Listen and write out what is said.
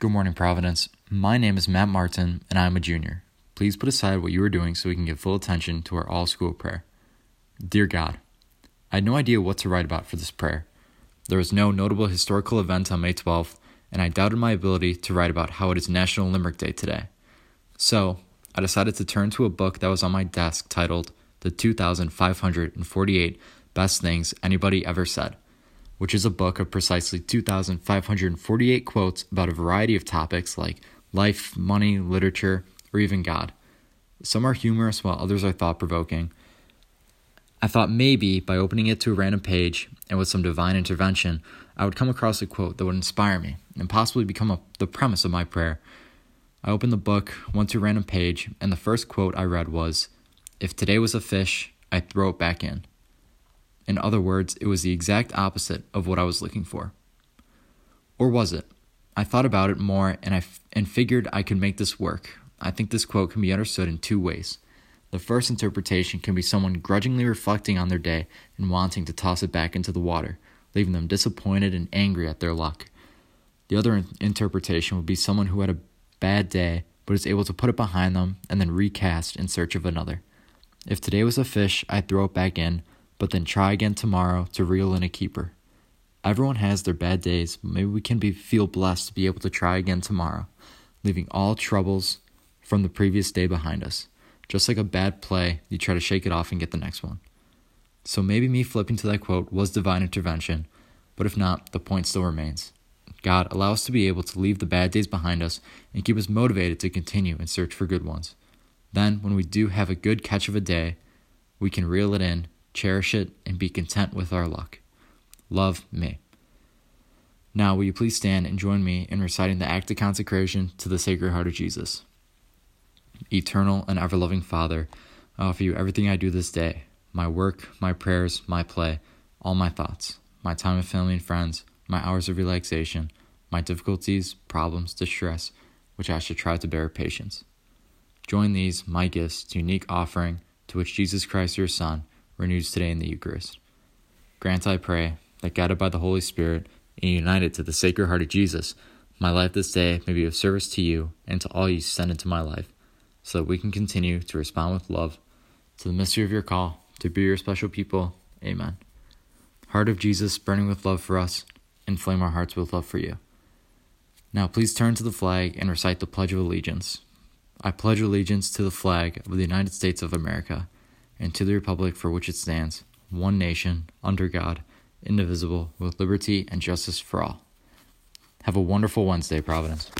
Good morning, Providence. My name is Matt Martin, and I am a junior. Please put aside what you are doing so we can give full attention to our all school prayer. Dear God, I had no idea what to write about for this prayer. There was no notable historical event on May 12th, and I doubted my ability to write about how it is National Limerick Day today. So, I decided to turn to a book that was on my desk titled The 2548 Best Things Anybody Ever Said which is a book of precisely 2,548 quotes about a variety of topics like life, money, literature, or even God. Some are humorous while others are thought provoking. I thought maybe by opening it to a random page and with some divine intervention, I would come across a quote that would inspire me and possibly become a, the premise of my prayer. I opened the book, went to a random page, and the first quote I read was If today was a fish, I'd throw it back in. In other words, it was the exact opposite of what I was looking for. Or was it? I thought about it more and I f- and figured I could make this work. I think this quote can be understood in two ways. The first interpretation can be someone grudgingly reflecting on their day and wanting to toss it back into the water, leaving them disappointed and angry at their luck. The other in- interpretation would be someone who had a bad day but is able to put it behind them and then recast in search of another. If today was a fish, I'd throw it back in, but then try again tomorrow to reel in a keeper. Everyone has their bad days, but maybe we can be feel blessed to be able to try again tomorrow, leaving all troubles from the previous day behind us. Just like a bad play, you try to shake it off and get the next one. So maybe me flipping to that quote was divine intervention, but if not, the point still remains. God, allow us to be able to leave the bad days behind us and keep us motivated to continue and search for good ones. Then, when we do have a good catch of a day, we can reel it in cherish it, and be content with our luck. Love me. Now, will you please stand and join me in reciting the act of consecration to the Sacred Heart of Jesus? Eternal and ever loving Father, I offer you everything I do this day my work, my prayers, my play, all my thoughts, my time with family and friends, my hours of relaxation, my difficulties, problems, distress, which I should try to bear with patience. Join these, my gifts, to unique offering to which Jesus Christ, your Son, renewed today in the Eucharist. Grant, I pray, that guided by the Holy Spirit and united to the Sacred Heart of Jesus, my life this day may be of service to you and to all you send into my life, so that we can continue to respond with love to the mystery of your call to be your special people. Amen. Heart of Jesus, burning with love for us, inflame our hearts with love for you. Now, please turn to the flag and recite the Pledge of Allegiance. I pledge allegiance to the flag of the United States of America and to the republic for which it stands, one nation, under God, indivisible, with liberty and justice for all. Have a wonderful Wednesday, Providence.